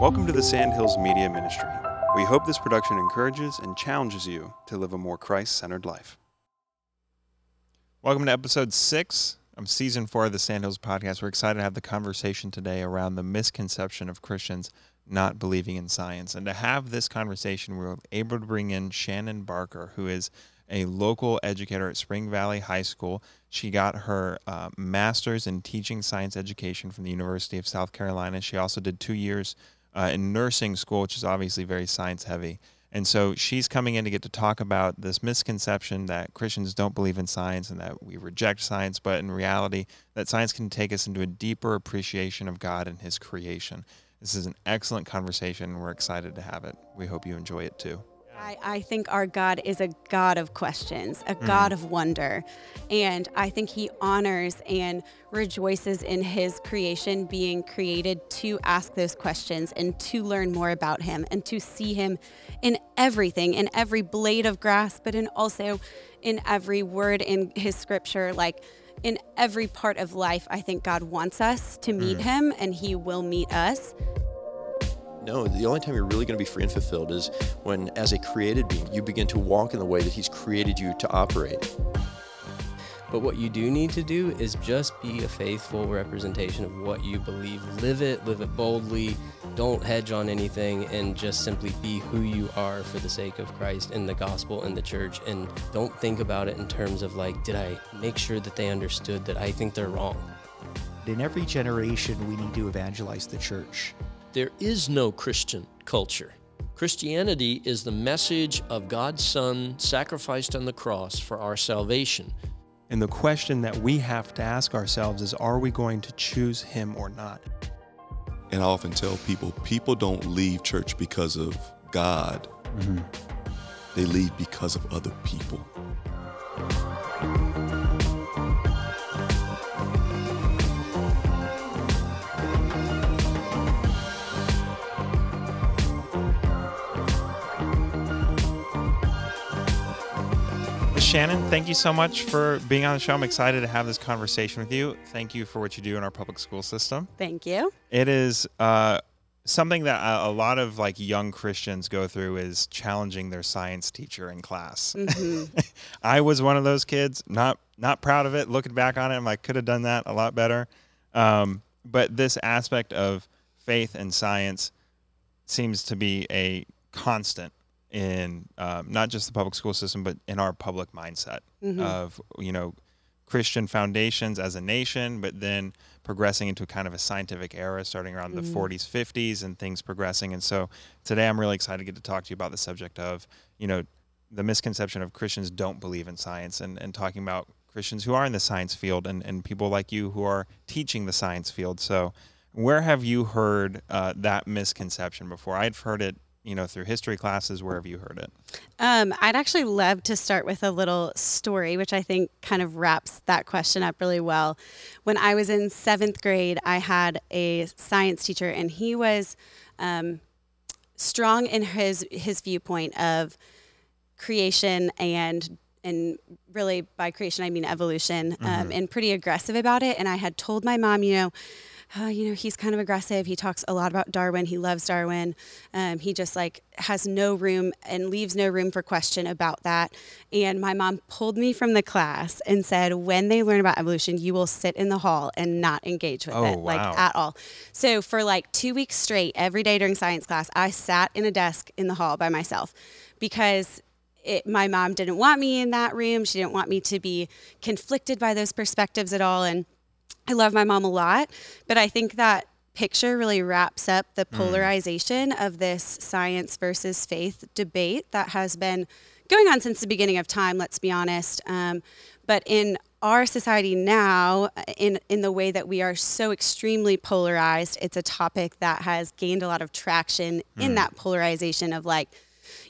Welcome to the Sandhills Media Ministry. We hope this production encourages and challenges you to live a more Christ centered life. Welcome to episode six of season four of the Sandhills podcast. We're excited to have the conversation today around the misconception of Christians not believing in science. And to have this conversation, we were able to bring in Shannon Barker, who is a local educator at Spring Valley High School. She got her uh, master's in teaching science education from the University of South Carolina. She also did two years uh, in nursing school, which is obviously very science heavy. And so she's coming in to get to talk about this misconception that Christians don't believe in science and that we reject science, but in reality, that science can take us into a deeper appreciation of God and His creation. This is an excellent conversation, and we're excited to have it. We hope you enjoy it too. I, I, think our God is a God of questions, a mm. God of wonder. And I think He honors and rejoices in His creation being created to ask those questions and to learn more about Him and to see Him in everything, in every blade of grass, but in also in every word in His scripture. Like, in every part of life, I think God wants us to meet mm. Him and He will meet us. No, the only time you're really going to be free and fulfilled is when, as a created being, you begin to walk in the way that He's created you to operate. But what you do need to do is just be a faithful representation of what you believe. Live it, live it boldly. Don't hedge on anything and just simply be who you are for the sake of Christ and the gospel and the church. And don't think about it in terms of like, did I make sure that they understood that I think they're wrong? In every generation, we need to evangelize the church. There is no Christian culture. Christianity is the message of God's Son sacrificed on the cross for our salvation. And the question that we have to ask ourselves is are we going to choose Him or not? And I often tell people people don't leave church because of God, mm-hmm. they leave because of other people. Shannon, thank you so much for being on the show. I'm excited to have this conversation with you. Thank you for what you do in our public school system. Thank you. It is uh, something that a, a, lot of like young Christians go through is challenging their science teacher in class. Mm-hmm. I was one of those kids. Not not proud of it. Looking back on it, I'm like, could have done that a lot better. Um, but this aspect of faith and science seems to be a constant in um, not just the public school system, but in our public mindset mm-hmm. of you know Christian foundations as a nation, but then progressing into kind of a scientific era starting around mm-hmm. the 40s, 50s, and things progressing. And so today I'm really excited to get to talk to you about the subject of you know the misconception of Christians don't believe in science and, and talking about Christians who are in the science field and, and people like you who are teaching the science field. So where have you heard uh, that misconception before? I've heard it you know, through history classes? Where have you heard it? Um, I'd actually love to start with a little story, which I think kind of wraps that question up really well. When I was in seventh grade, I had a science teacher, and he was um, strong in his his viewpoint of creation and and really by creation I mean evolution, um, mm-hmm. and pretty aggressive about it. And I had told my mom, you know oh, you know, he's kind of aggressive. He talks a lot about Darwin. He loves Darwin. Um, he just like has no room and leaves no room for question about that. And my mom pulled me from the class and said, when they learn about evolution, you will sit in the hall and not engage with oh, it, wow. like at all. So for like two weeks straight, every day during science class, I sat in a desk in the hall by myself because it, my mom didn't want me in that room. She didn't want me to be conflicted by those perspectives at all. And I love my mom a lot, but I think that picture really wraps up the mm. polarization mm. of this science versus faith debate that has been going on since the beginning of time, let's be honest. Um, but in our society now, in, in the way that we are so extremely polarized, it's a topic that has gained a lot of traction mm. in that polarization of like,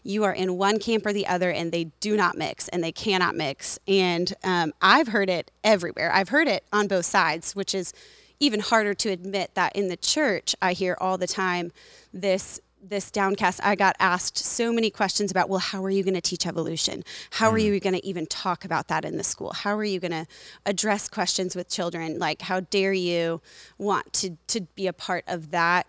you are in one camp or the other and they do not mix and they cannot mix. And um, I've heard it everywhere. I've heard it on both sides, which is even harder to admit that in the church, I hear all the time this this downcast i got asked so many questions about well how are you going to teach evolution how mm. are you going to even talk about that in the school how are you going to address questions with children like how dare you want to to be a part of that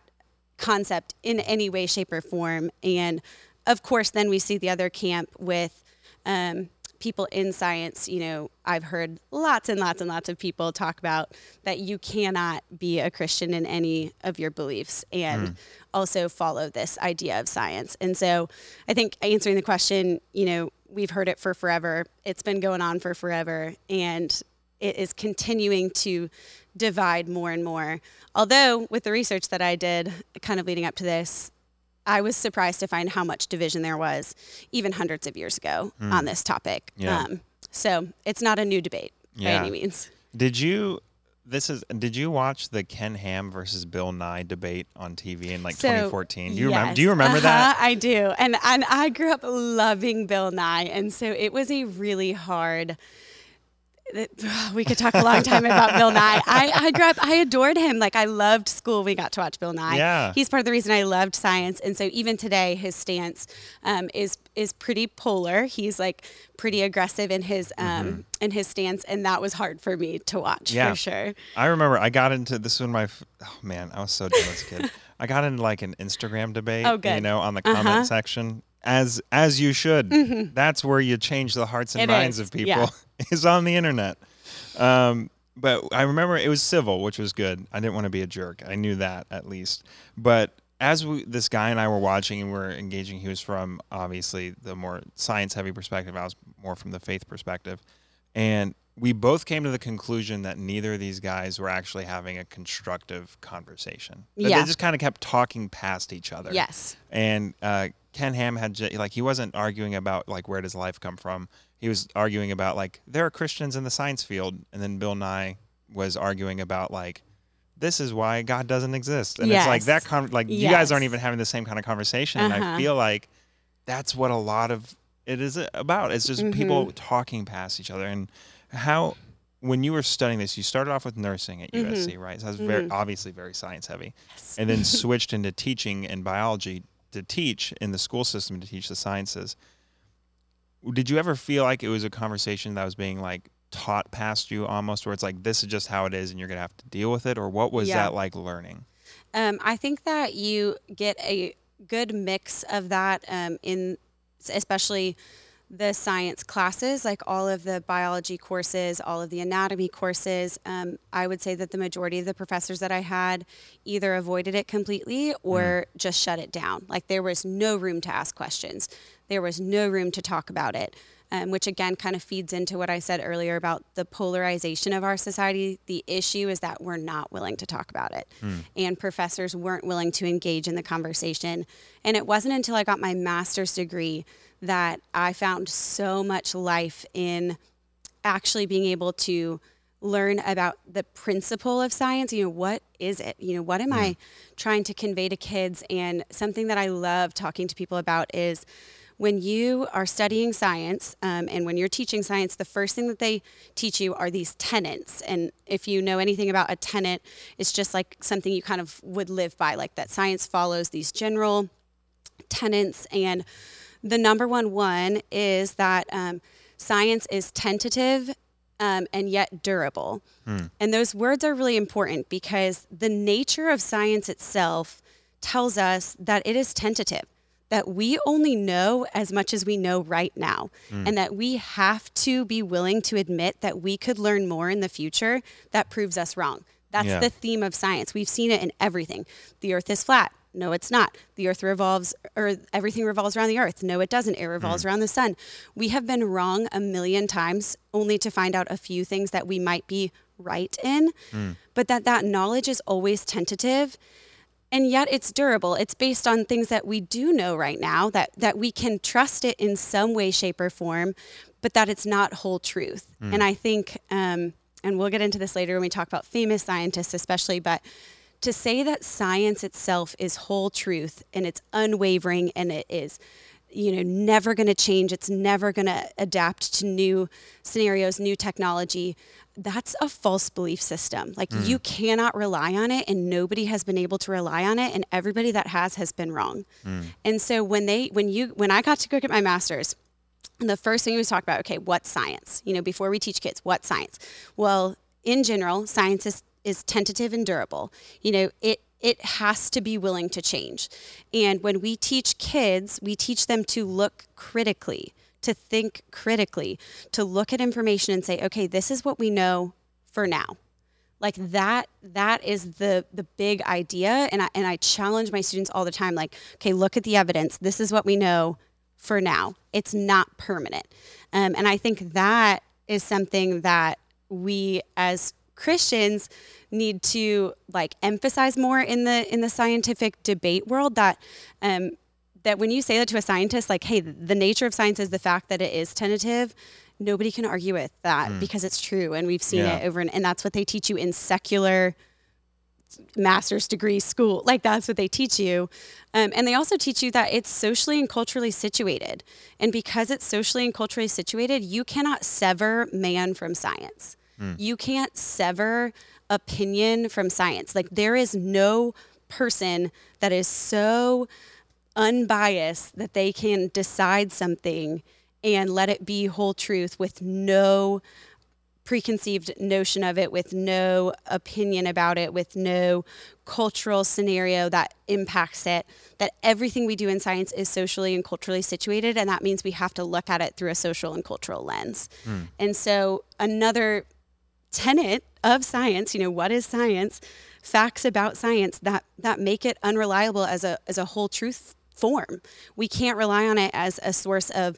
concept in any way, shape, or form. And of course, then we see the other camp with um, people in science. You know, I've heard lots and lots and lots of people talk about that you cannot be a Christian in any of your beliefs and also follow this idea of science. And so I think answering the question, you know, we've heard it for forever, it's been going on for forever. And it is continuing to divide more and more. Although, with the research that I did kind of leading up to this, I was surprised to find how much division there was even hundreds of years ago on this topic. Yeah. Um, so it's not a new debate Yeah. by any means. Did you? This is. Did you watch the Ken Ham versus Bill Nye debate on TV in like So, 2014? Do you remember? Do you remember Uh-huh, that? I do. And and I grew up loving Bill Nye, and so it was a really hard. We could talk a long time about Bill Nye. I, I grew up, I adored him. Like, I loved school. We got to watch Bill Nye. Yeah. He's part of the reason I loved science. And so, even today, his stance um, is is pretty polar. He's like pretty aggressive in his um, in his stance. And that was hard for me to watch Mm-hmm. Yeah. for sure. I remember I got into this when my oh man, I was so dumb as a kid. I got into like an Instagram debate, Oh, good. you know, on the comment Uh-huh. section. As as you should. That's where you change the hearts and It minds is, of people. yeah. is on the internet. Um, but I remember it was civil, which was good. I didn't want to be a jerk. I knew that at least. But as we, this guy and I were watching and we were engaging, he was from obviously the more science heavy perspective. I was more from the faith perspective. And we both came to the conclusion that neither of these guys were actually having a constructive conversation. Yeah. They just kind of kept talking past each other. Yes. And uh, Ken Ham had like he wasn't arguing about like where does life come from. He was arguing about like there are Christians in the science field, and then Bill Nye was arguing about like this is why God doesn't exist. And it's like that con- like you guys aren't even having the same kind of conversation. And I Uh-huh. feel like that's what a lot of it is about. It's just Mm-hmm. people talking past each other and how when you were studying this, you started off with nursing at Mm-hmm. USC, right? So that's very obviously very science heavy, and then switched into teaching and biology to teach in the school system to teach the sciences. Did you ever feel like it was a conversation that was being like taught past you almost, where it's like this is just how it is and you're gonna have to deal with it, or what was Yeah. that like learning? Um, I think that you get a good mix of that um, in, especially the science classes, like all of the biology courses, all of the anatomy courses. Um, I would say that the majority of the professors that I had either avoided it completely or just shut it down. Like there was no room to ask questions, there was no room to talk about it. Um, which again kind of feeds into what I said earlier about the polarization of our society. The issue is that we're not willing to talk about it, and professors weren't willing to engage in the conversation. And it wasn't until I got my master's degree that I found so much life in actually being able to learn about the principle of science. You know what is it? You know what am i trying to convey to kids? And something that i love talking to people about is when you are studying science um, and when you're teaching science the first thing that they teach you are these tenets. And if you know anything about a tenet it's just like something you kind of would live by like that science follows these general tenets. And the number one one is that um, science is tentative um, and yet durable. And those words are really important because the nature of science itself tells us that it is tentative that we only know as much as we know right now hmm. and that we have to be willing to admit that we could learn more in the future that proves us wrong that's Yeah. the theme of science we've seen it in everything the earth is flat no, it's not. The earth revolves, or everything revolves around the earth. No, it doesn't. It hmm. revolves around the sun. We have been wrong a million times only to find out a few things that we might be right in, hmm. but that that knowledge is always tentative and yet it's durable. It's based on things that we do know right now that that we can trust it in some way shape or form but that it's not whole truth. And i think um, and we'll get into this later when we talk about famous scientists especially but to say that science itself is whole truth and it's unwavering and it is you know never going to change. It's never going to adapt to new scenarios new technology. That's a false belief system. Like you hmm. cannot rely on it and nobody has been able to rely on it and everybody that has has been wrong. Hmm. And so when they when you when i got to go get my master's the first thing we talk about okay what's science? You know before we teach kids what science? Well in general science is is tentative and durable. You know it it has to be willing to change. And when we teach kids, we teach them to look critically, to think critically, to look at information and say, okay, this is what we know for now. Like that that is the the big idea and I and I challenge my students all the time like, okay, look at the evidence. This is what we know for now. It's not permanent. Um, and I think that is something that we as Christians need to like emphasize more in the in the scientific debate world that um, that when you say that to a scientist like hey the nature of science is the fact that it is tentative nobody can argue with that mm. because it's true and we've seen yeah. it over and, and that's what they teach you in secular master's degree school like that's what they teach you um, and they also teach you that it's socially and culturally situated and because it's socially and culturally situated you cannot sever man from science mm. you can't sever opinion from science like there is no person that is so unbiased that they can decide something and let it be whole truth with no preconceived notion of it, with no opinion about it, with no cultural scenario that impacts it, that everything we do in science is socially and culturally situated. And that means we have to look at it through a social and cultural lens. Mm. And so, another tenet of science, you know, what is science? Facts about science that, that make it unreliable as a, as a whole truth form. We can't rely on it as a source of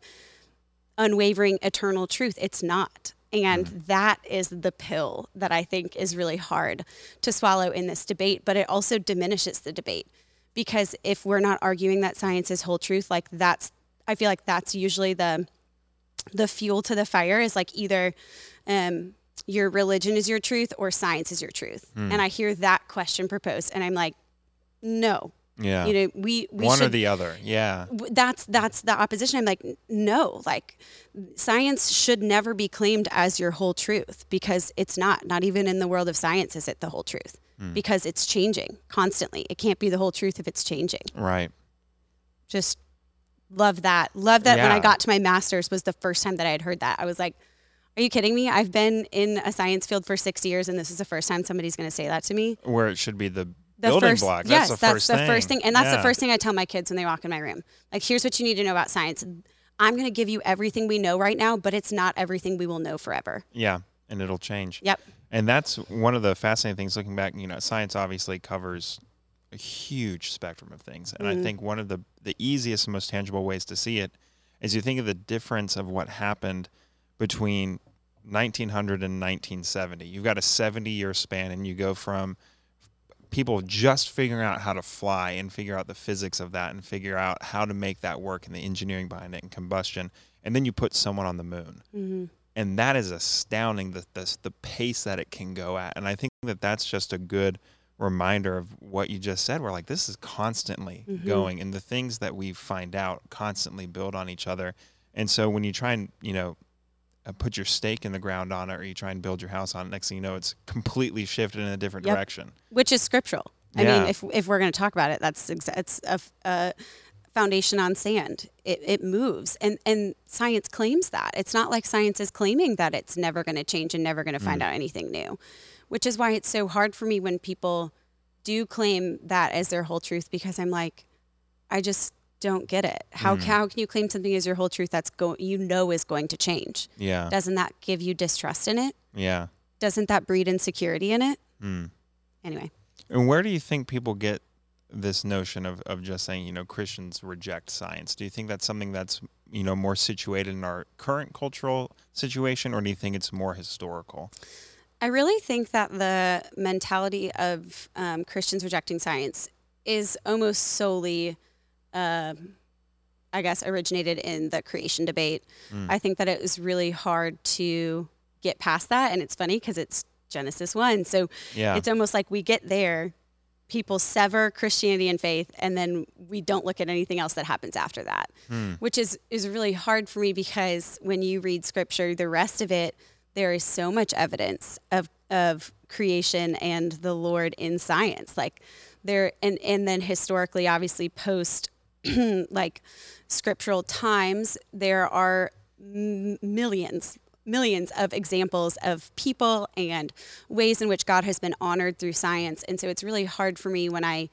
unwavering eternal truth. It's not. And mm. that is the pill that I think is really hard to swallow in this debate, but it also diminishes the debate because if we're not arguing that science is whole truth, like that's, I feel like that's usually the, the fuel to the fire is like either um, your religion is your truth or science is your truth. Mm. And I hear that question proposed and I'm like, no, yeah. You know, we, we one should, or the other. Yeah. That's that's the opposition. I'm like, no, like science should never be claimed as your whole truth because it's not. Not even in the world of science is it the whole truth. Mm. Because it's changing constantly. It can't be the whole truth if it's changing. Right. Just love that. Love that yeah. when I got to my master's was the first time that I had heard that. I was like, are you kidding me? I've been in a science field for six years, and this is the first time somebody's going to say that to me. Where it should be the the building first, block. Yes, that's the, that's first, the thing. first thing. And that's yeah. the first thing I tell my kids when they walk in my room. Like, here's what you need to know about science. I'm going to give you everything we know right now, but it's not everything we will know forever. Yeah, and it'll change. Yep. And that's one of the fascinating things looking back, you know, science obviously covers a huge spectrum of things. And mm-hmm. I think one of the, the easiest and most tangible ways to see it is you think of the difference of what happened between 1900 and 1970. You've got a 70 year span, and you go from – people just figuring out how to fly and figure out the physics of that and figure out how to make that work and the engineering behind it and combustion and then you put someone on the moon mm-hmm. and that is astounding the, the, the pace that it can go at and i think that that's just a good reminder of what you just said we're like this is constantly mm-hmm. going and the things that we find out constantly build on each other and so when you try and you know put your stake in the ground on it or you try and build your house on it next thing you know it's completely shifted in a different yep. direction which is scriptural i yeah. mean if, if we're going to talk about it that's exa- it's a, a foundation on sand it, it moves and and science claims that it's not like science is claiming that it's never going to change and never going to find mm. out anything new which is why it's so hard for me when people do claim that as their whole truth because i'm like i just don't get it. How, mm. how can you claim something as your whole truth that's go you know is going to change? Yeah. Doesn't that give you distrust in it? Yeah. Doesn't that breed insecurity in it? Mm. Anyway. And where do you think people get this notion of, of just saying, you know, Christians reject science? Do you think that's something that's, you know, more situated in our current cultural situation, or do you think it's more historical? I really think that the mentality of um, Christians rejecting science is almost solely uh, I guess, originated in the creation debate. Mm. I think that it was really hard to get past that. And it's funny because it's Genesis 1. So yeah. it's almost like we get there, people sever Christianity and faith, and then we don't look at anything else that happens after that, mm. which is, is really hard for me because when you read scripture, the rest of it, there is so much evidence of, of creation and the Lord in science. Like there, and, and then historically, obviously, post like scriptural times, there are m- millions, millions of examples of people and ways in which God has been honored through science. And so it's really hard for me when I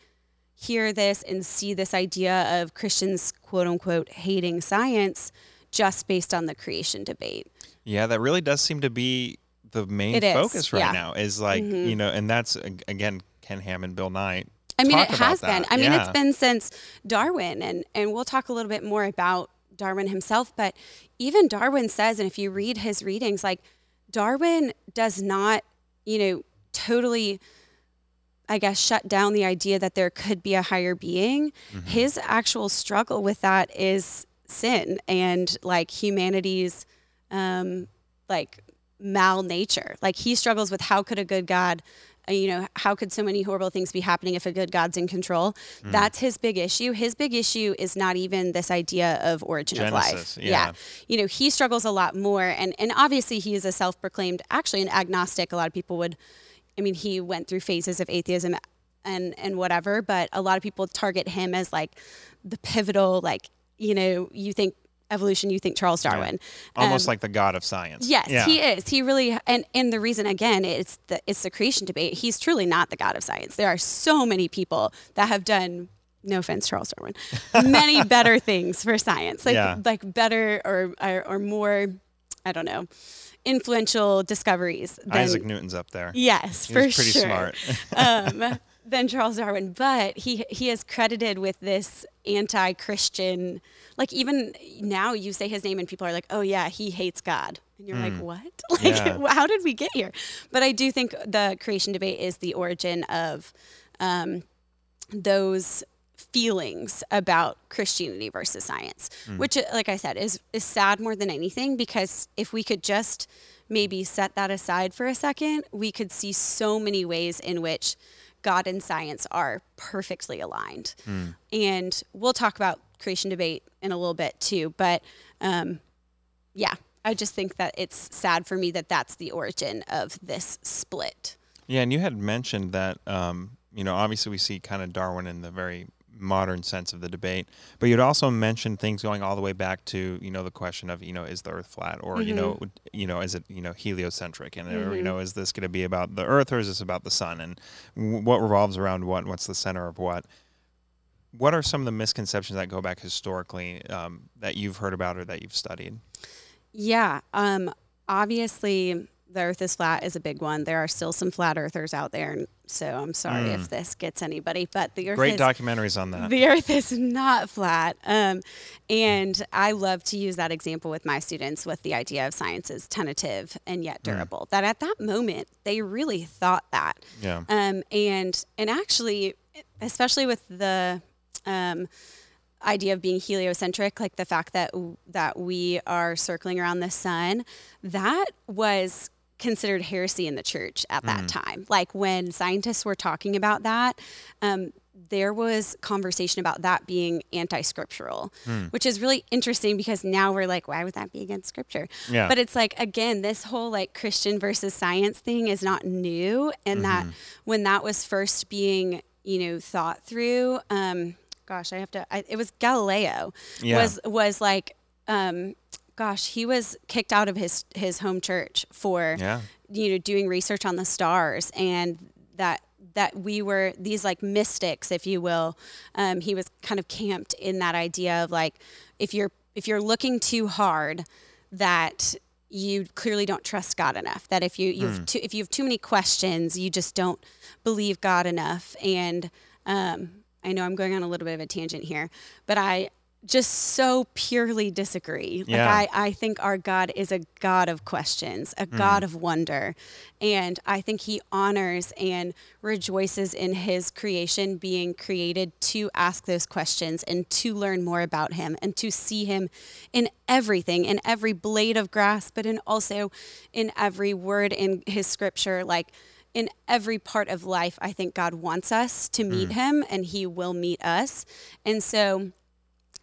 hear this and see this idea of Christians, quote unquote, hating science just based on the creation debate. Yeah, that really does seem to be the main It is, focus right yeah. now. Is like mm-hmm. you know, and that's again Ken Ham and Bill Nye. I mean, it has been. that. I mean, it's been since Darwin, and and we'll talk a little bit more about Darwin himself. But even Darwin says, and if you read his readings, like Darwin does not, you know, totally. I guess shut down the idea that there could be a higher being. Mm-hmm. His actual struggle with that is sin and like humanity's um, like mal nature. Like he struggles with how could a good God, you know, how could so many horrible things be happening if a good God's in control? Hmm. That's his big issue. His big issue is not even this idea of origin of Genesis, life. yeah. You know, he struggles a lot more. And, and obviously he is a self-proclaimed, actually an agnostic. A lot of people would, I mean, he went through phases of atheism and, and whatever, but a lot of people target him as like the pivotal, like, you know, you think evolution, you think Charles Darwin. almost Um, like the god of science. Yes, yeah. he is. He really and and the reason again it's the it's the creation debate. He's truly not the god of science. There are so many people that have done no offense, Charles Darwin, many better things for science. Like Yeah. like better or, or or more, I don't know, influential discoveries than Isaac Newton's up there. Yes, He for pretty sure. smart. um, than Charles Darwin, but he he is credited with this anti-Christian. Like even now, you say his name and people are like, "Oh yeah, he hates God," and you're like, "What? Like, Yeah. how did we get here?" But I do think the creation debate is the origin of um, those feelings about Christianity versus science, which, uh, like I said, is is sad more than anything because if we could just maybe set that aside for a second, we could see so many ways in which God and science are perfectly aligned. And we'll talk about creation debate in a little bit too, but um, yeah, I just think that it's sad for me that that's the origin of this split. Yeah, and you had mentioned that, um, you know, obviously we see kind of Darwin in the very modern sense of the debate, but you'd also mentioned things going all the way back to, you know, the question of, you know, is the Earth flat, or you know, you know, is it, you know, heliocentric, and or, you know, is this going to be about the Earth or is this about the Sun, and w- what revolves around what, what's the center of what? What are some of the misconceptions that go back historically um, that you've heard about or that you've studied? Yeah. Um, obviously, the earth is flat is a big one. There are still some flat earthers out there. And so I'm sorry if this gets anybody, but the earth Great is. documentaries on that. The earth is not flat. Um, and I love to use that example with my students with the idea of science is tentative and yet durable. That at that moment, they really thought that. Yeah. Um, and and actually, especially with the um, idea of being heliocentric, like the fact that that we are circling around the sun, that was considered heresy in the church at that time. Like when scientists were talking about that, um, there was conversation about that being anti-scriptural, which is really interesting because now we're like, why would that be against scripture? Yeah. But it's like again, this whole like Christian versus science thing is not new, and that when that was first being you know thought through, um, gosh, I have to. I, it was Galileo Yeah. was was like. Um, gosh, he was kicked out of his his home church for Yeah. you know doing research on the stars and that that we were these like mystics if you will. Um, he was kind of camped in that idea of like if you're if you're looking too hard that you clearly don't trust God enough that if you you have too, if you have too many questions you just don't believe God enough. And um, I know I'm going on a little bit of a tangent here but I just so purely disagree. Like Yeah. I, I think our God is a God of questions, a mm. God of wonder. And I think he honors and rejoices in his creation being created to ask those questions and to learn more about him and to see him in everything, in every blade of grass, but in also in every word in his scripture. Like in every part of life, I think God wants us to meet mm. him and he will meet us. And so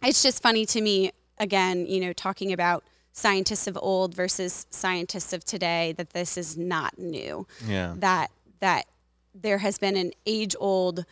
it's just funny to me again you know talking about scientists of old versus scientists of today that this is not new Yeah. that that there has been an age old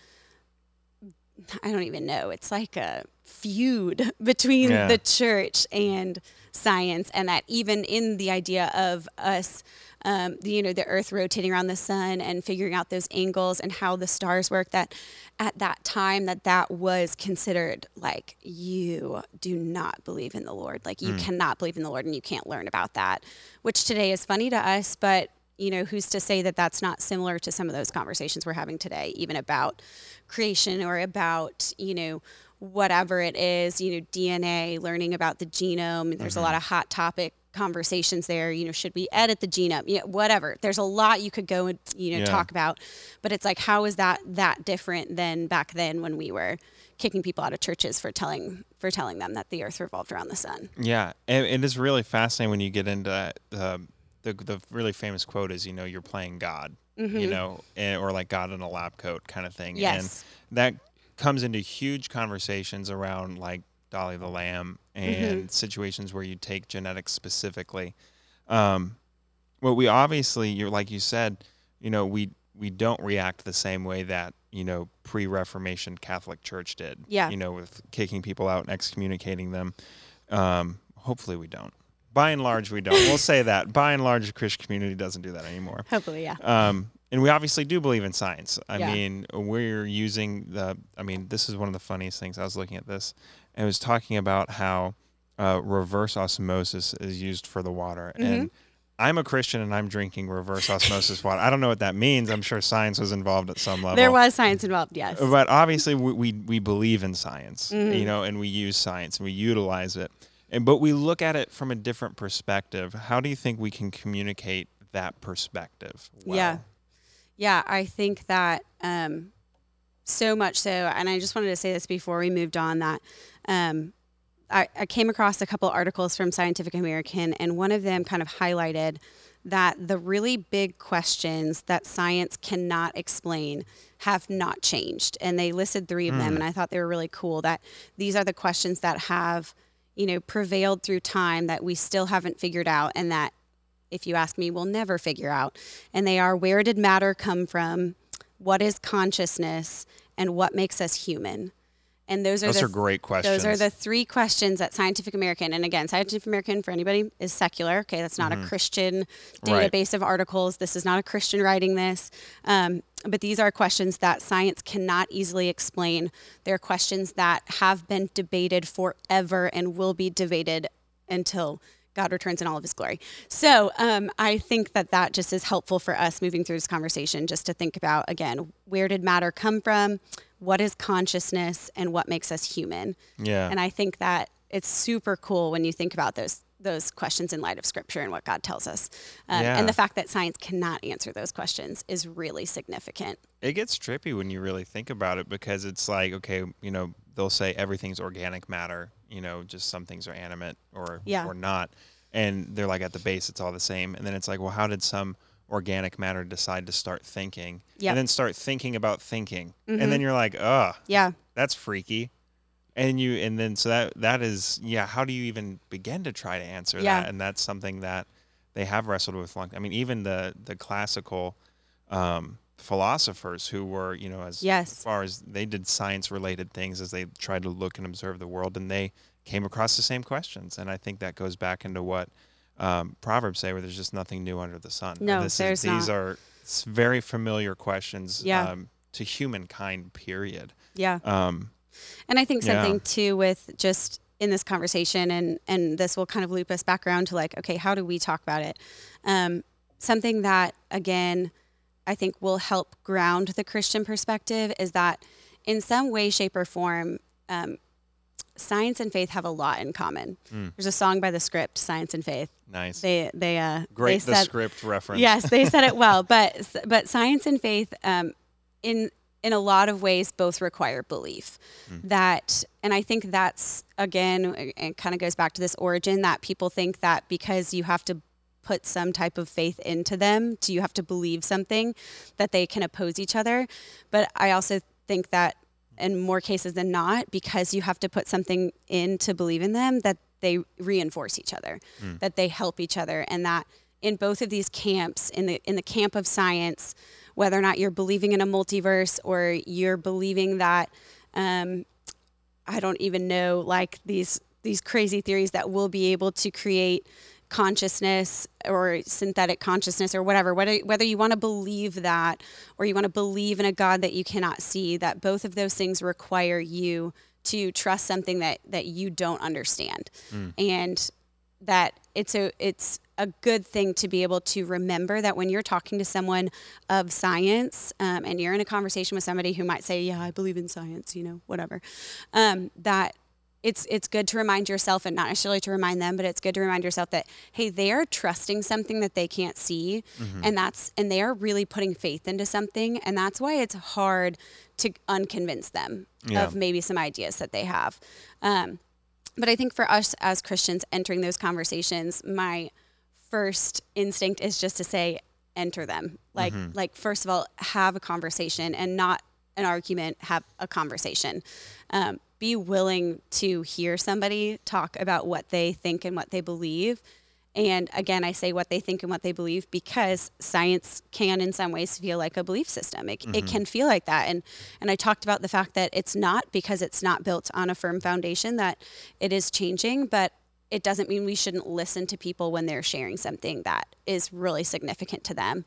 I don't even know. It's like a feud between Yeah. the church and science, and that even in the idea of us, um, the, you know, the Earth rotating around the sun and figuring out those angles and how the stars work, that at that time that that was considered like you do not believe in the Lord, like you cannot believe in the Lord, and you can't learn about that, which today is funny to us, but you know, who's to say that that's not similar to some of those conversations we're having today, even about creation or about, you know, whatever it is, you know, DNA, learning about the genome. There's a lot of hot topic conversations there. You know, should we edit the genome? You know, whatever. There's a lot you could go and, you know, Yeah. talk about. But it's like, how is that that different than back then when we were kicking people out of churches for telling for telling them that the earth revolved around the sun? Yeah, and it is really fascinating when you get into that. Um, the the really famous quote is, you know, you're playing God, you know, or like God in a lab coat kind of thing. Mm-hmm. Yes. And that comes into huge conversations around like Dolly the Lamb Mm-hmm. and situations where you take genetics specifically. Um, well, we obviously, you're like you said, you know, we we don't react the same way that you know pre-Reformation Catholic Church did. Yeah. You know, with kicking people out and excommunicating them. Um, hopefully, we don't. By and large, we don't. we'll say that. By and large, the Christian community doesn't do that anymore. Hopefully, yeah. Um, and we obviously do believe in science. I Yeah. mean, we're using the. I mean, this is one of the funniest things. I was looking at this, and was talking about how uh, reverse osmosis is used for the water. Mm-hmm. And I'm a Christian, and I'm drinking reverse osmosis water. I don't know what that means. I'm sure science was involved at some level. There was science involved, yes. But obviously, we, we, we believe in science, Mm-hmm. you know, and we use science and we utilize it. And but we look at it from a different perspective. How do you think we can communicate that perspective? well? Yeah. Yeah, I think that um, so much so, and I just wanted to say this before we moved on that um, I, I came across a couple articles from Scientific American, and one of them kind of highlighted that the really big questions that science cannot explain have not changed. And they listed three of them, and I thought they were really cool that these are the questions that have, you know, prevailed through time that we still haven't figured out, and that if you ask me, we'll never figure out. And they are where did matter come from? What is consciousness? And what makes us human? And those are Those the are great questions. those are the three questions that Scientific American, and again, Scientific American for anybody is secular. Okay, that's not a Christian Mm-hmm. Right. database of articles. This is not a Christian writing this. Um, but these are questions that science cannot easily explain. They're questions that have been debated forever and will be debated until God returns in all of his glory. So um, I think that that just is helpful for us moving through this conversation, just to think about again, where did matter come from? What is consciousness and what makes us human? yeah. And I think that it's super cool when you think about those those questions in light of scripture and what God tells us. Um, Yeah. And the fact that science cannot answer those questions is really significant. it gets trippy when you really think about it because it's like, okay, you know, they'll say everything's organic matter, you know, just some things are animate or Yeah. or not. And they're like at the base it's all the same. And then it's like, well, how did some organic matter decide to start thinking? Yep. Mm-hmm. And then start thinking about thinking. And then you're like, ugh, Yeah. that's freaky. And you and then so that that is yeah, how do you even begin to try to answer Yeah. that? And that's something that they have wrestled with long I mean, even the the classical um philosophers who were, you know, as Yes. far as they did science related things as they tried to look and observe the world and they came across the same questions. And I think that goes back into what um, Proverbs say, where there's just nothing new under the sun. No, this there's is, these are very familiar questions Yeah. um, to humankind. Period. Yeah. Um, And I think Yeah. something too with just in this conversation, and and this will kind of loop us back around to like, okay, how do we talk about it? Um, something that again, I think will help ground the Christian perspective is that in some way, shape, or form, um, science and faith have a lot in common. There's a song by the Script, "Science and Faith." nice. They they uh Great they the said, script reference. Yes, they said it well, but but science and faith, um, in in a lot of ways, both require belief. That, and I think that's again, it kind of goes back to this origin that people think that because you have to put some type of faith into them, do you have to believe something that they can oppose each other. But I also think that in more cases than not, because you have to put something in to believe in them, that they reinforce each other, that they help each other, and that in both of these camps, in the in the camp of science, whether or not you're believing in a multiverse or you're believing that um, I don't even know like these these crazy theories that we'll be able to create consciousness or synthetic consciousness or whatever whether whether you want to believe that or you want to believe in a god that you cannot see that both of those things require you to trust something that that you don't understand. And that it's a it's a good thing to be able to remember that when you're talking to someone of science um, and you're in a conversation with somebody who might say yeah i believe in science you know whatever um, that it's it's good to remind yourself and not necessarily to remind them but it's good to remind yourself that hey they are trusting something that they can't see and that's and they are really putting faith into something and that's why it's hard to unconvince them Yeah. of maybe some ideas that they have um, but I think for us as Christians entering those conversations, my first instinct is just to say, enter them. Like, like first of all, have a conversation and not an argument. Have a conversation. Um, be willing to hear somebody talk about what they think and what they believe. And again, I say what they think and what they believe because science can, in some ways, feel like a belief system. It, it can feel like that. And and I talked about the fact that it's not because it's not built on a firm foundation that it is changing, but it doesn't mean we shouldn't listen to people when they're sharing something that is really significant to them.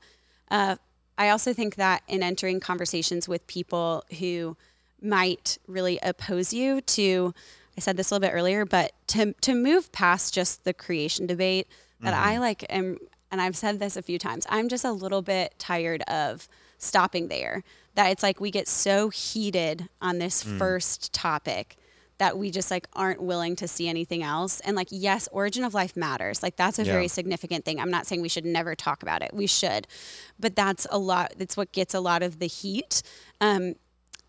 Uh, I also think that in entering conversations with people who might really oppose you to, I said this a little bit earlier, but to, to move past just the creation debate that I like am, and I've said this a few times, I'm just a little bit tired of stopping there. That it's like we get so heated on this first topic that we just like aren't willing to see anything else. And like, yes, origin of life matters. Like that's a Yeah. very significant thing. I'm not saying we should never talk about it. We should, but that's a lot. That's what gets a lot of the heat. Um,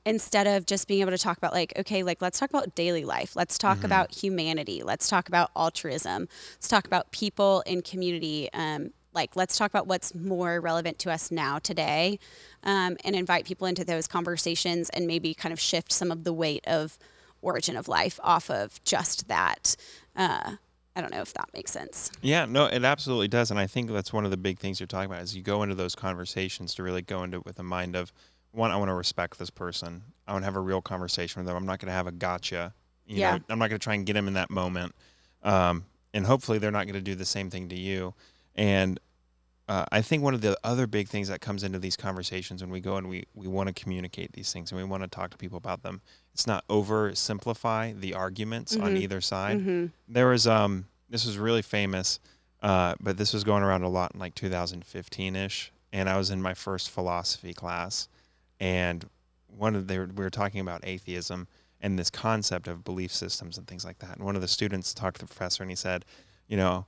instead of just being able to talk about like, okay, like let's talk about daily life. Let's talk about humanity. Let's talk about altruism. Let's talk about people in community. Um, like let's talk about what's more relevant to us now today um, and invite people into those conversations and maybe kind of shift some of the weight of origin of life off of just that uh, i don't know if that makes sense Yeah, no, it absolutely does, and I think that's one of the big things you're talking about is you go into those conversations to really go into it with a mind of one, I want to respect this person. I want to have a real conversation with them. I'm not going to have a gotcha. You Yeah. know, I'm not going to try and get them in that moment, um, and hopefully they're not going to do the same thing to you. And uh, I think one of the other big things that comes into these conversations when we go and we, we want to communicate these things and we want to talk to people about them, it's not oversimplify the arguments on either side. There was um this was really famous, uh, but this was going around a lot in like 2015 ish, and I was in my first philosophy class, and one of they were, we were talking about atheism and this concept of belief systems and things like that. And one of the students talked to the professor and he said, you know,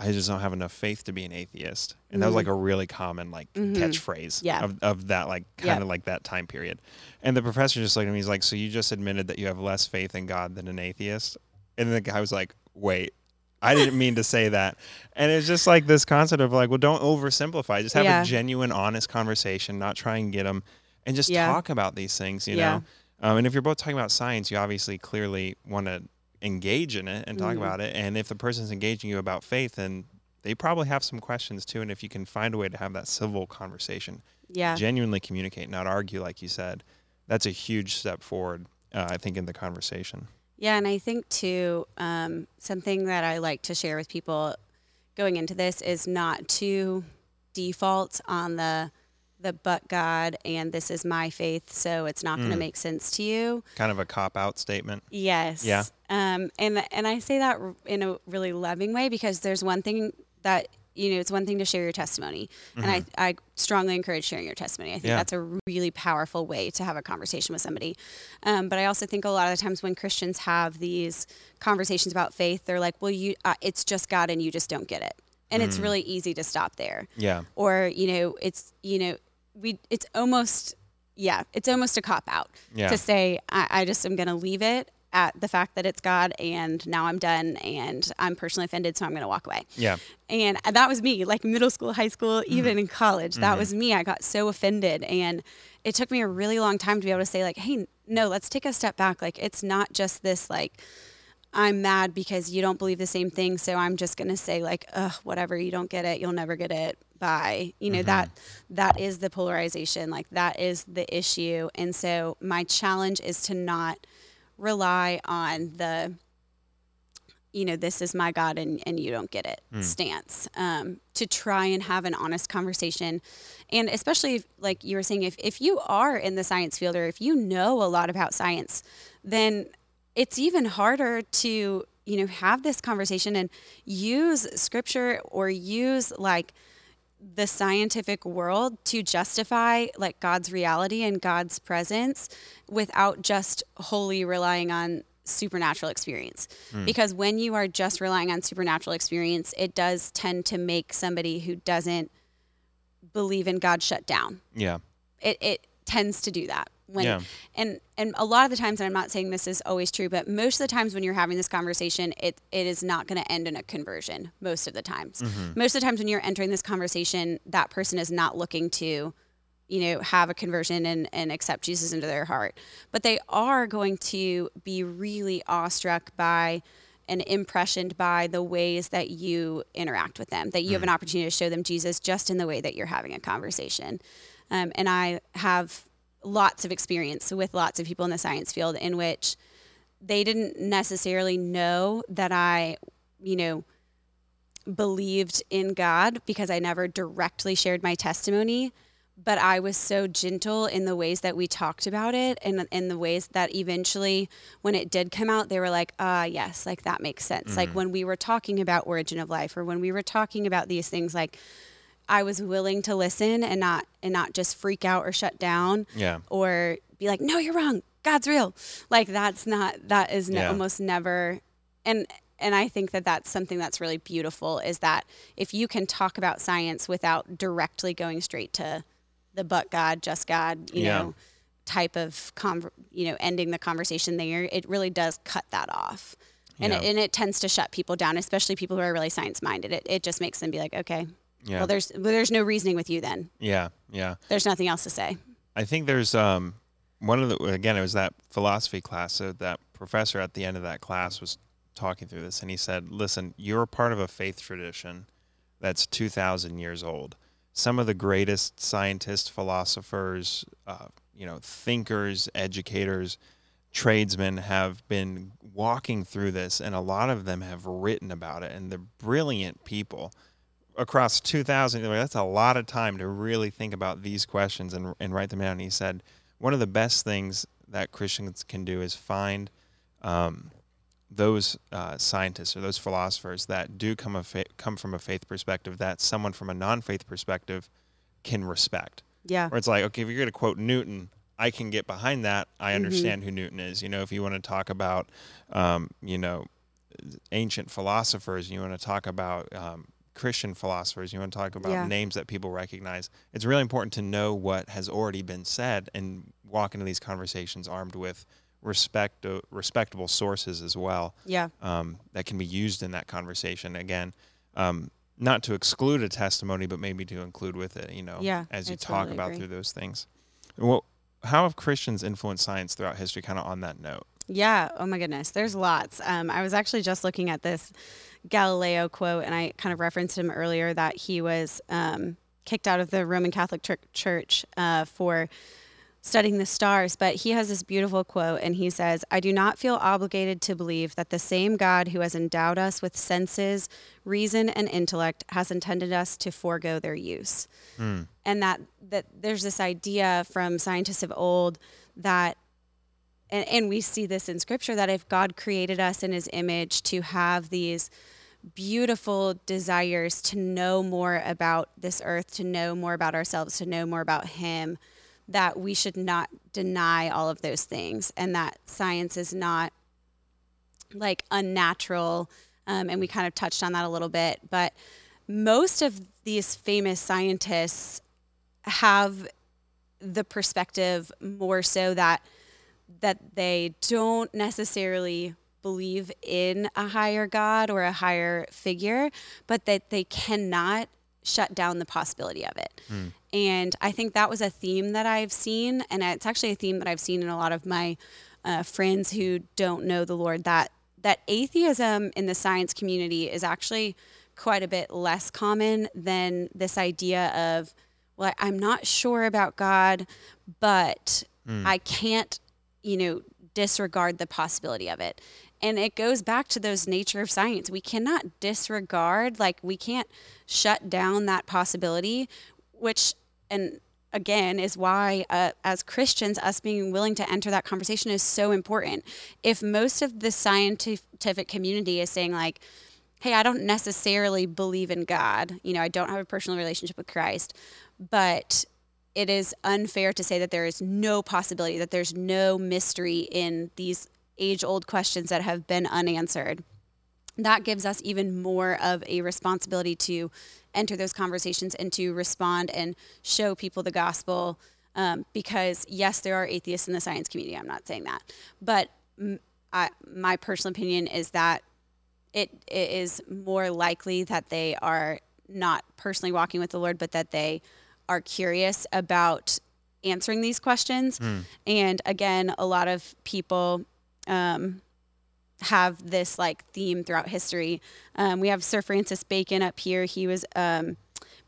I just don't have enough faith to be an atheist. And that was like a mm-hmm. really common like mm-hmm. catchphrase Yeah. of, of that like kind of like that time period. And the professor just looked at me, he's like, So you just admitted that you have less faith in God than an atheist? And the guy was like, Wait, I didn't mean to say that. And it's just like this concept of like, well, don't oversimplify. Just have Yeah. a genuine, honest conversation, not try and get them and just Yeah. talk about these things, you Yeah. know? Um, and if you're both talking about science, you obviously clearly want to engage in it and talk Mm-hmm. about it. And if the person's engaging you about faith, then they probably have some questions too. And if you can find a way to have that civil conversation, yeah genuinely communicate, not argue, like you said, that's a huge step forward, uh, I think, in the conversation. Yeah, and I think too, um, something that I like to share with people going into this is not to default on the the but God and this is my faith, so it's not going to make sense to you. Kind of a cop out statement. Yes. Yeah. Um, and and I say that in a really loving way because there's one thing that you know it's one thing to share your testimony, and I I strongly encourage sharing your testimony. I think Mm-hmm. Yeah. that's a really powerful way to have a conversation with somebody. Um, but I also think a lot of the times when Christians have these conversations about faith, they're like, well, you uh, it's just God and you just don't get it, and Mm. it's really easy to stop there Yeah. or you know it's you know we it's almost yeah it's almost a cop out Yeah. to say I, I just am going to leave it at the fact that it's god and now i'm done and i'm personally offended so i'm going to walk away Yeah. and that was me like middle school high school mm-hmm. even in college that mm-hmm. was me i got so offended and it took me a really long time to be able to say like hey no let's take a step back like it's not just this like I'm mad because you don't believe the same thing, so I'm just gonna say like, ugh, whatever, you don't get it, you'll never get it. Bye. You know that mm-hmm. that is the polarization. Like that is the issue, and so my challenge is to not rely on the you know, this is my God and, and you don't get it stance. Um, to try and have an honest conversation. And especially if, like you were saying, if, if you are in the science field or if you know a lot about science, then it's even harder to, you know, have this conversation and use scripture or use like the scientific world to justify like God's reality and God's presence without just wholly relying on supernatural experience. Hmm. Because when you are just relying on supernatural experience, it does tend to make somebody who doesn't believe in God shut down. Yeah. It it tends to do that. When Yeah. and and a lot of the times and I'm not saying this is always true, but most of the times when you're having this conversation, it it is not going to end in a conversion most of the times. Most of the times when you're entering this conversation, that person is not looking to you know, have a conversion and, and accept Jesus into their heart. But they are going to be really awestruck by and impressioned by the ways that you interact with them, that you have an opportunity to show them Jesus just in the way that you're having a conversation. Um, and I have lots of experience with lots of people in the science field in which they didn't necessarily know that I, you know, believed in God because I never directly shared my testimony, but I was so gentle in the ways that we talked about it and in the ways that eventually when it did come out they were like, "Ah, yes, like that makes sense." Like when we were talking about origin of life or when we were talking about these things like I was willing to listen and not and not just freak out or shut down Yeah. or be like, "No, you're wrong. God's real." Like that's not that is ne- Yeah. almost never and and I think that that's something that's really beautiful is that if you can talk about science without directly going straight to the but God, just God, you Yeah. know, type of conver- you know, ending the conversation there, it really does cut that off. And, it, and it tends to shut people down, especially people who are really science minded. It, it just makes them be like, okay, Yeah. well, there's well, there's no reasoning with you then. Yeah. Yeah. There's nothing else to say. I think there's um one of the again it was that philosophy class. So that professor at the end of that class was talking through this, and he said, "Listen, you're part of a faith tradition that's two thousand years old. Some of the greatest scientists, philosophers, uh, you know, thinkers, educators." tradesmen have been walking through this and a lot of them have written about it and they're brilliant people across 2000 that's a lot of time to really think about these questions and, and write them down and he said one of the best things that christians can do is find um, those uh, scientists or those philosophers that do come, a fa- come from a faith perspective that someone from a non-faith perspective can respect Yeah. where it's like, okay, if you're going to quote Newton, I can get behind that. I understand who Newton is. You know, if you want to talk about, um, you know, ancient philosophers, you want to talk about um, Christian philosophers, you want to talk about Yeah. names that people recognize. It's really important to know what has already been said and walk into these conversations armed with respect, uh, respectable sources as well Yeah. um, that can be used in that conversation. Again, um, not to exclude a testimony, but maybe to include with it. You know, Yeah, as I you talk totally about agree. through those things. Well, how have Christians influenced science throughout history? Kind of on that note. Yeah. Oh my goodness. There's lots. Um, I was actually just looking at this Galileo quote, and I kind of referenced him earlier that he was um, kicked out of the Roman Catholic Chur- Church uh, for studying the stars. But he has this beautiful quote, and he says, I do not feel obligated to believe that the same God who has endowed us with senses, reason, and intellect has intended us to forego their use. And that, that there's this idea from scientists of old that and, and we see this in scripture that if God created us in his image to have these beautiful desires to know more about this earth, to know more about ourselves, to know more about him, that we should not deny all of those things and that science is not like unnatural. Um, and we kind of touched on that a little bit. But most of these famous scientists have the perspective more so that that they don't necessarily believe in a higher God or a higher figure, but that they cannot shut down the possibility of it. And I think that was a theme that I've seen, and it's actually a theme that I've seen in a lot of my uh, friends who don't know the Lord that that atheism in the science community is actually quite a bit less common than this idea of, well, I'm not sure about God, but I can't, you know, disregard the possibility of it. And it goes back to those nature of science. We cannot disregard, like, we can't shut down that possibility, which, and again, is why, uh, as Christians, us being willing to enter that conversation is so important. If most of the scientific community is saying, like, hey, I don't necessarily believe in God, you know, I don't have a personal relationship with Christ, but it is unfair to say that there is no possibility, that there's no mystery in these age old questions that have been unanswered. That gives us even more of a responsibility to enter those conversations and to respond and show people the gospel. Um, because, yes, there are atheists in the science community. I'm not saying that. But I, my personal opinion is that it, it is more likely that they are not personally walking with the Lord, but that they are curious about answering these questions. And again, a lot of people um, have this like theme throughout history. Um, we have Sir Francis Bacon up here. He was um,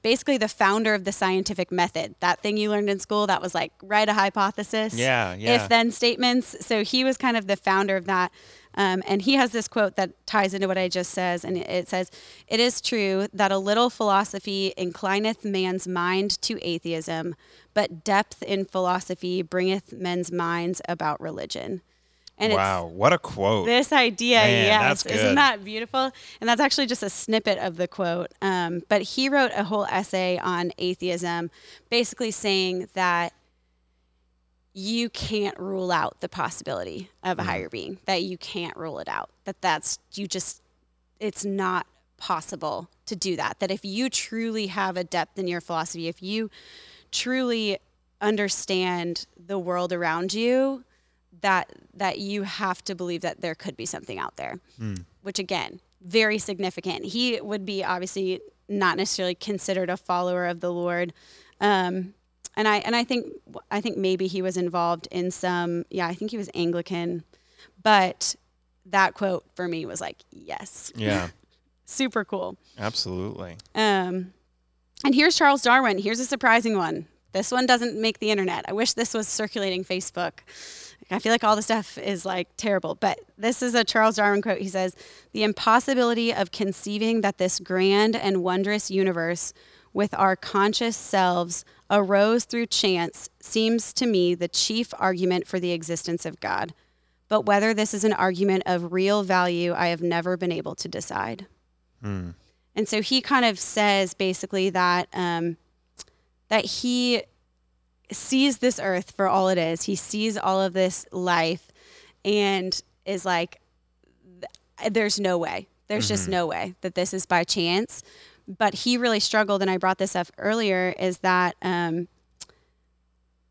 basically the founder of the scientific method. That thing you learned in school that was like write a hypothesis, Yeah, yeah. if then statements. So he was kind of the founder of that. Um, and he has this quote that ties into what I just says, and it says, "It is true that a little philosophy inclineth man's mind to atheism, but depth in philosophy bringeth men's minds about religion." And wow, what a quote. this idea, Man, yes, isn't that beautiful? And that's actually just a snippet of the quote. Um, but he wrote a whole essay on atheism, basically saying that you can't rule out the possibility of Mm. a higher being. That you can't rule it out. That that's you just it's not possible to do that. That if you truly have a depth in your philosophy, if you truly understand the world around you, that that you have to believe that there could be something out there. Which again, very significant. He would be obviously not necessarily considered a follower of the Lord. Um, and I and I think I think maybe he was involved in some yeah, I think he was Anglican. But that quote for me was like, yes. yeah, Super cool. absolutely. Um, and here's Charles Darwin. Here's a surprising one. This one doesn't make the internet. I wish this was circulating Facebook. I feel like all the stuff is like terrible, but this is a Charles Darwin quote. He says, The impossibility of conceiving that this grand and wondrous universe with our conscious selves arose through chance seems to me the chief argument for the existence of God. But whether this is an argument of real value, I have never been able to decide. And so he kind of says basically that um, that he sees this earth for all it is. He sees all of this life, and is like, "Th- "There's no way. There's just no way that this is by chance." But he really struggled, and I brought this up earlier. Is that um,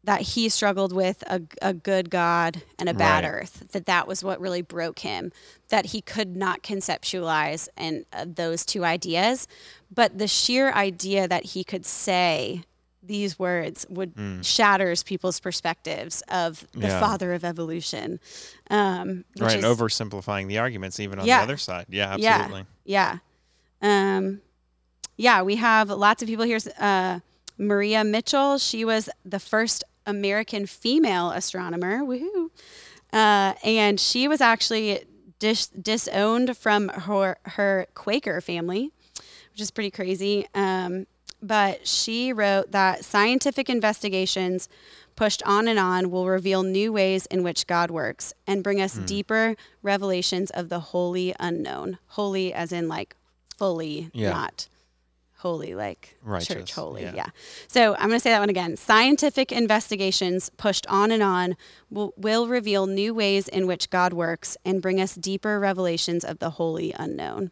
that he struggled with a, a good God and a bad Right. earth. That that was what really broke him. That he could not conceptualize and uh, those two ideas, but the sheer idea that he could say these words would shatters people's perspectives of the Yeah. father of evolution. Um, Right, and is- oversimplifying the arguments even on Yeah. the other side. Yeah, absolutely. yeah. Yeah. Um, yeah, we have lots of people here. Uh, Maria Mitchell, she was the first American female astronomer. Woohoo. Uh, and she was actually dis- disowned from her, her Quaker family, which is pretty crazy. Um, but she wrote that scientific investigations pushed on and on will reveal new ways in which God works and bring us deeper revelations of the holy unknown. Holy as in like fully, Yeah. not holy like Righteous, church holy. yeah. Yeah. So I'm going to say that one again. Scientific investigations pushed on and on will, will reveal new ways in which God works and bring us deeper revelations of the holy unknown.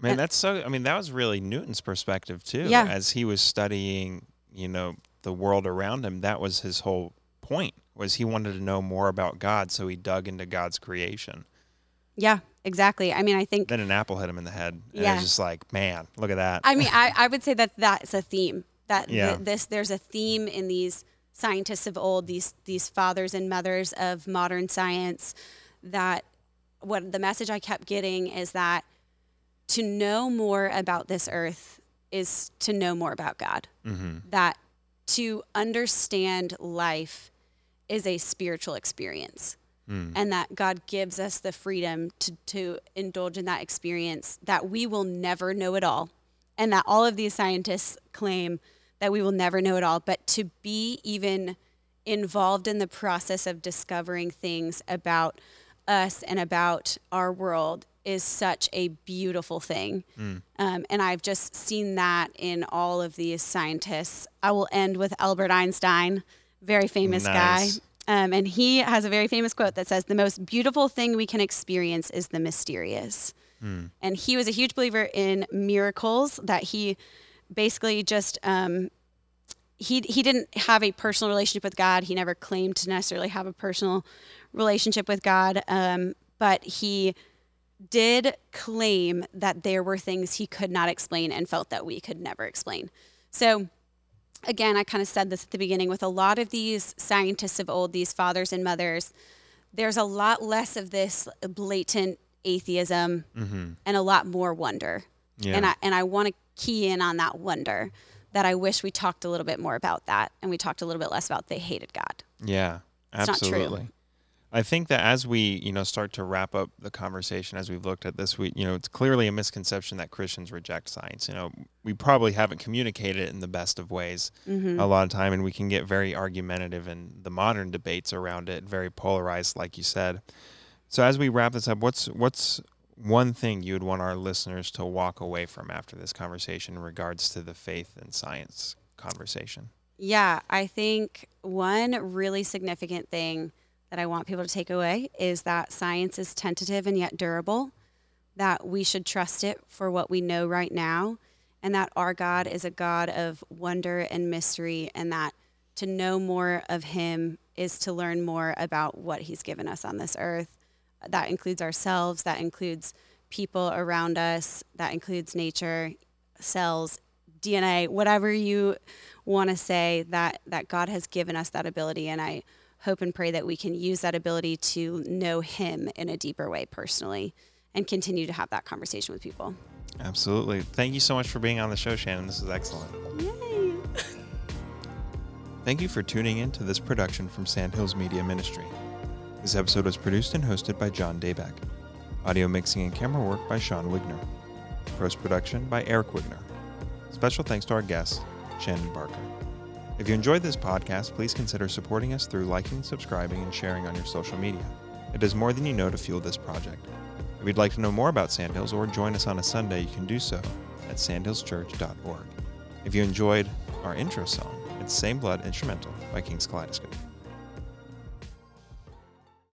Man, that's so. I mean, that was really Newton's perspective too. Yeah. As he was studying, you know, the world around him, that was his whole point. Was he wanted to know more about God, so he dug into God's creation. Yeah, exactly. I mean, I think Then an apple hit him in the head. And it Yeah. was just like, man, look at that. I mean, I, I would say that that's a theme. That Yeah. th- this there's a theme in these scientists of old, these these fathers and mothers of modern science, that what the message I kept getting is that to know more about this earth is to know more about God. Mm-hmm. That to understand life is a spiritual experience. And that God gives us the freedom to, to indulge in that experience, that we will never know it all. And that all of these scientists claim that we will never know it all. But to be even involved in the process of discovering things about us and about our world is such a beautiful thing. Um, and I've just seen that in all of these scientists. I will end with Albert Einstein, very famous Nice. guy. Um, and he has a very famous quote that says, The most beautiful thing we can experience is the mysterious. And he was a huge believer in miracles, that he basically just um, he he didn't have a personal relationship with God. He never claimed to necessarily have a personal relationship with God, um, but he did claim that there were things he could not explain and felt that we could never explain. So again, I kind of said this at the beginning with a lot of these scientists of old, these fathers and mothers, there's a lot less of this blatant atheism mm-hmm. and a lot more wonder. Yeah. And I and I want to key in on that wonder that I wish we talked a little bit more about that and we talked a little bit less about they hated God. Yeah, It's not true. absolutely. I think that as we, you know, start to wrap up the conversation as we've looked at this week, you know, it's clearly a misconception that Christians reject science. You know, we probably haven't communicated it in the best of ways Mm-hmm. a lot of time, and we can get very argumentative in the modern debates around it, very polarized, like you said. So as we wrap this up, what's what's one thing you would want our listeners to walk away from after this conversation in regards to the faith and science conversation? Yeah, I think one really significant thing that I want people to take away is that science is tentative and yet durable, that we should trust it for what we know right now, and that our God is a God of wonder and mystery, and that to know more of Him is to learn more about what He's given us on this earth. That includes ourselves, that includes people around us, that includes nature, cells, DNA, whatever you want to say that that God has given us that ability and I hope and pray that we can use that ability to know him in a deeper way personally and continue to have that conversation with people. Absolutely. Thank you so much for being on the show, Shannon. This is excellent. Yay. Thank you for tuning in to this production from Sandhills Media Ministry. This episode was produced and hosted by John Dabeck. Audio mixing and camera work by Sean Weigner. Post production by Erich Weigner. Special thanks to our guest, Shannon Barker. If you enjoyed this podcast, please consider supporting us through liking, subscribing, and sharing on your social media. It does more than you know to fuel this project. If you'd like to know more about Sandhills or join us on a Sunday, you can do so at sandhillschurch.org. If you enjoyed our intro song, it's Same Blood Instrumental by Kings Kaleidoscope.